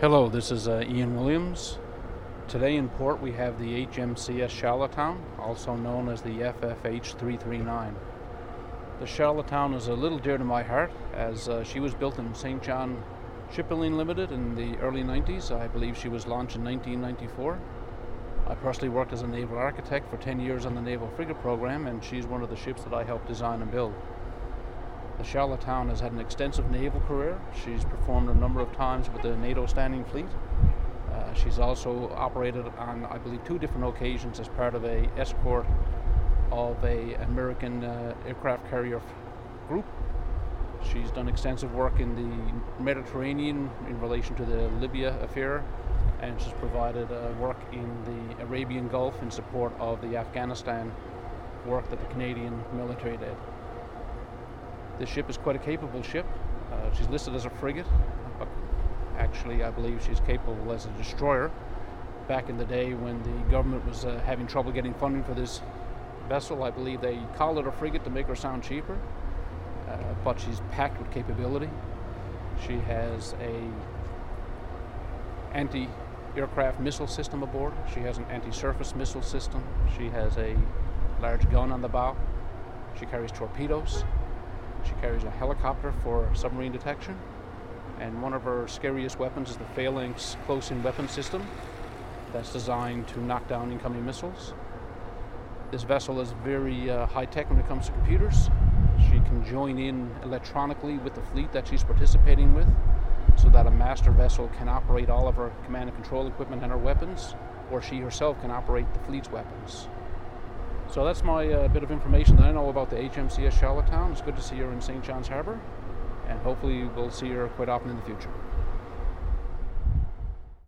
Hello, this is uh, Ian Williams. Today in port we have the HMCS Charlottetown, also known as the FFH 339. The Charlottetown is a little dear to my heart as uh, she was built in St. John Shipbuilding Limited in the early 90s. I believe she was launched in 1994. I personally worked as a naval architect for 10 years on the Naval Frigate Program, and she's one of the ships that I helped design and build. The Charlottetown has had an extensive naval career. She's performed a number of times with the NATO Standing Fleet. Uh, she's also operated on, I believe, two different occasions as part of a escort of a American uh, aircraft carrier group. She's done extensive work in the Mediterranean in relation to the Libya affair and she's provided uh, work in the Arabian Gulf in support of the Afghanistan work that the Canadian military did. This ship is quite a capable ship. Uh, she's listed as a frigate, but actually, I believe she's capable as a destroyer. Back in the day when the government was uh, having trouble getting funding for this vessel, I believe they called it a frigate to make her sound cheaper, uh, but she's packed with capability. She has a anti aircraft missile system aboard. She has an anti-surface missile system. She has a large gun on the bow. She carries torpedoes. She carries a helicopter for submarine detection. And one of her scariest weapons is the Phalanx close-in weapon system that's designed to knock down incoming missiles. This vessel is very uh, high-tech when it comes to computers. She can join in electronically with the fleet that she's participating with so that a master vessel can operate all of her command and control equipment and her weapons, or she herself can operate the fleet's weapons. So that's my uh, bit of information that I know about the HMCS Charlottetown. It's good to see her in St. John's Harbour, and hopefully we'll see her quite often in the future.